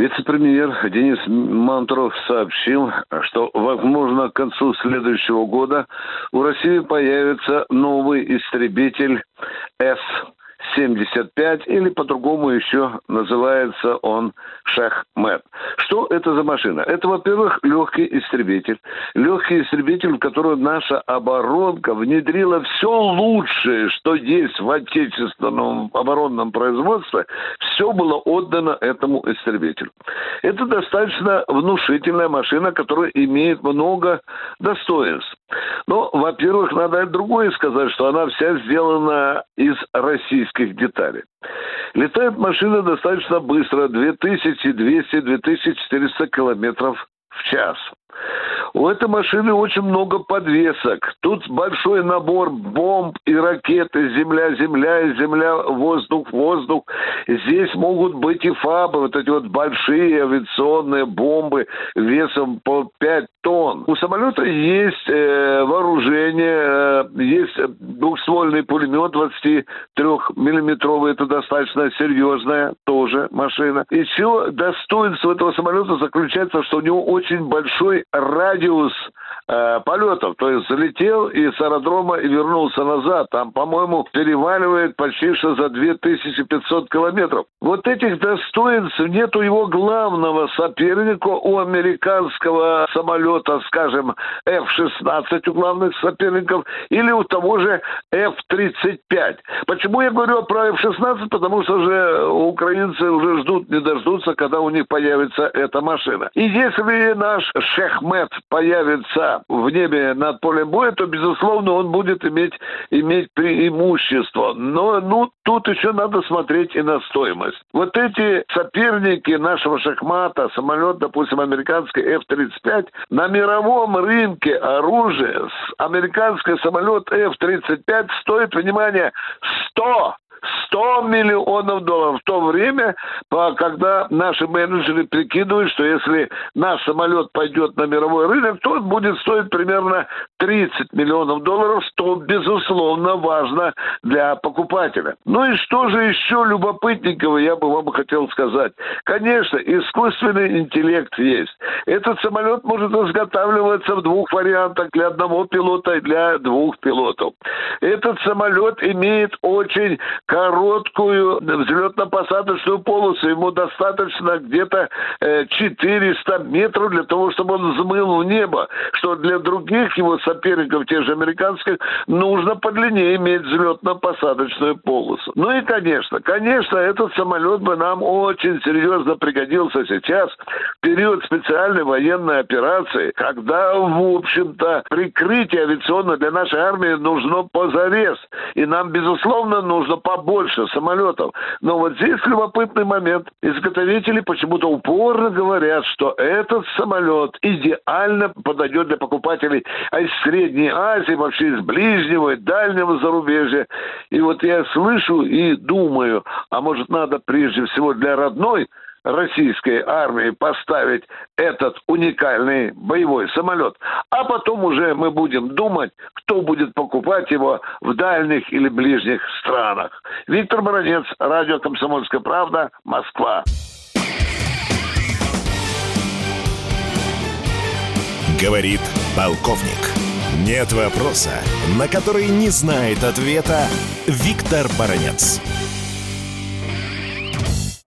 Вице-премьер Денис Мантуров сообщил, что, возможно, к концу следующего года у России появится новый истребитель С 75 или по-другому еще называется он Шахмет. Что это за машина? Это, во-первых, легкий истребитель. Легкий истребитель, в который наша оборонка внедрила все лучшее, что есть в отечественном оборонном производстве, все было отдано этому истребителю. Это достаточно внушительная машина, которая имеет много достоинств. Но, во-первых, надо другое сказать, что она вся сделана из российских деталей. Летает машина достаточно быстро, 2200-2400 километров в час. У этой машины очень много подвесок. Тут большой набор бомб и ракеты. Земля, земля, земля, воздух, воздух. Здесь могут быть и фабы, вот эти вот большие авиационные бомбы весом по 5 тонн. У самолета есть э, вооружение, э, есть двухствольный пулемет 23-миллиметровый, это достаточно серьезная тоже машина. И все достоинство этого самолета заключается, что у него очень большой радиус э, полетов. То есть залетел из аэродрома и вернулся назад. Там, по-моему, переваливает почти что за 2500 километров. Вот этих достоинств нет у его главного соперника, у американского самолета, скажем, F-16 у главных соперников, или у того же F-35. Почему я говорю про F-16? Потому что же украинцы уже ждут, не дождутся, когда у них появится эта машина. И если наш Шехмет появится в небе над полем боя, то, безусловно, он будет иметь, иметь преимущество. Но ну, тут еще надо смотреть и на стоимость. Вот эти соперники нашего шахмата, самолет, допустим, американский F-35, на мировом рынке оружия американский самолет F-35 стоит, внимание, 100 100 миллионов долларов в то время, когда наши менеджеры прикидывают, что если наш самолет пойдет на мировой рынок, то он будет стоить примерно 30 миллионов долларов, что, безусловно, важно для покупателя. Ну и что же еще любопытненького я бы вам хотел сказать? Конечно, искусственный интеллект есть. Этот самолет может изготавливаться в двух вариантах, для одного пилота и для двух пилотов. Этот самолет имеет очень короткую взлетно-посадочную полосу. Ему достаточно где-то 400 э, метров для того, чтобы он взмыл в небо. Что для других его соперников, тех же американских, нужно подлиннее иметь взлетно-посадочную полосу. Ну и, конечно, конечно, этот самолет бы нам очень серьезно пригодился сейчас, в период специальной военной операции, когда, в общем-то, прикрытие авиационное для нашей армии нужно позарез. И нам, безусловно, нужно по побольше самолетов. Но вот здесь любопытный момент. Изготовители почему-то упорно говорят, что этот самолет идеально подойдет для покупателей из Средней Азии, вообще из ближнего и дальнего зарубежья. И вот я слышу и думаю, а может надо прежде всего для родной российской армии поставить этот уникальный боевой самолет. А потом уже мы будем думать, кто будет покупать его в дальних или ближних странах. Виктор Баранец, радио «Комсомольская правда», Москва. Говорит полковник. Нет вопроса, на который не знает ответа Виктор Баранец.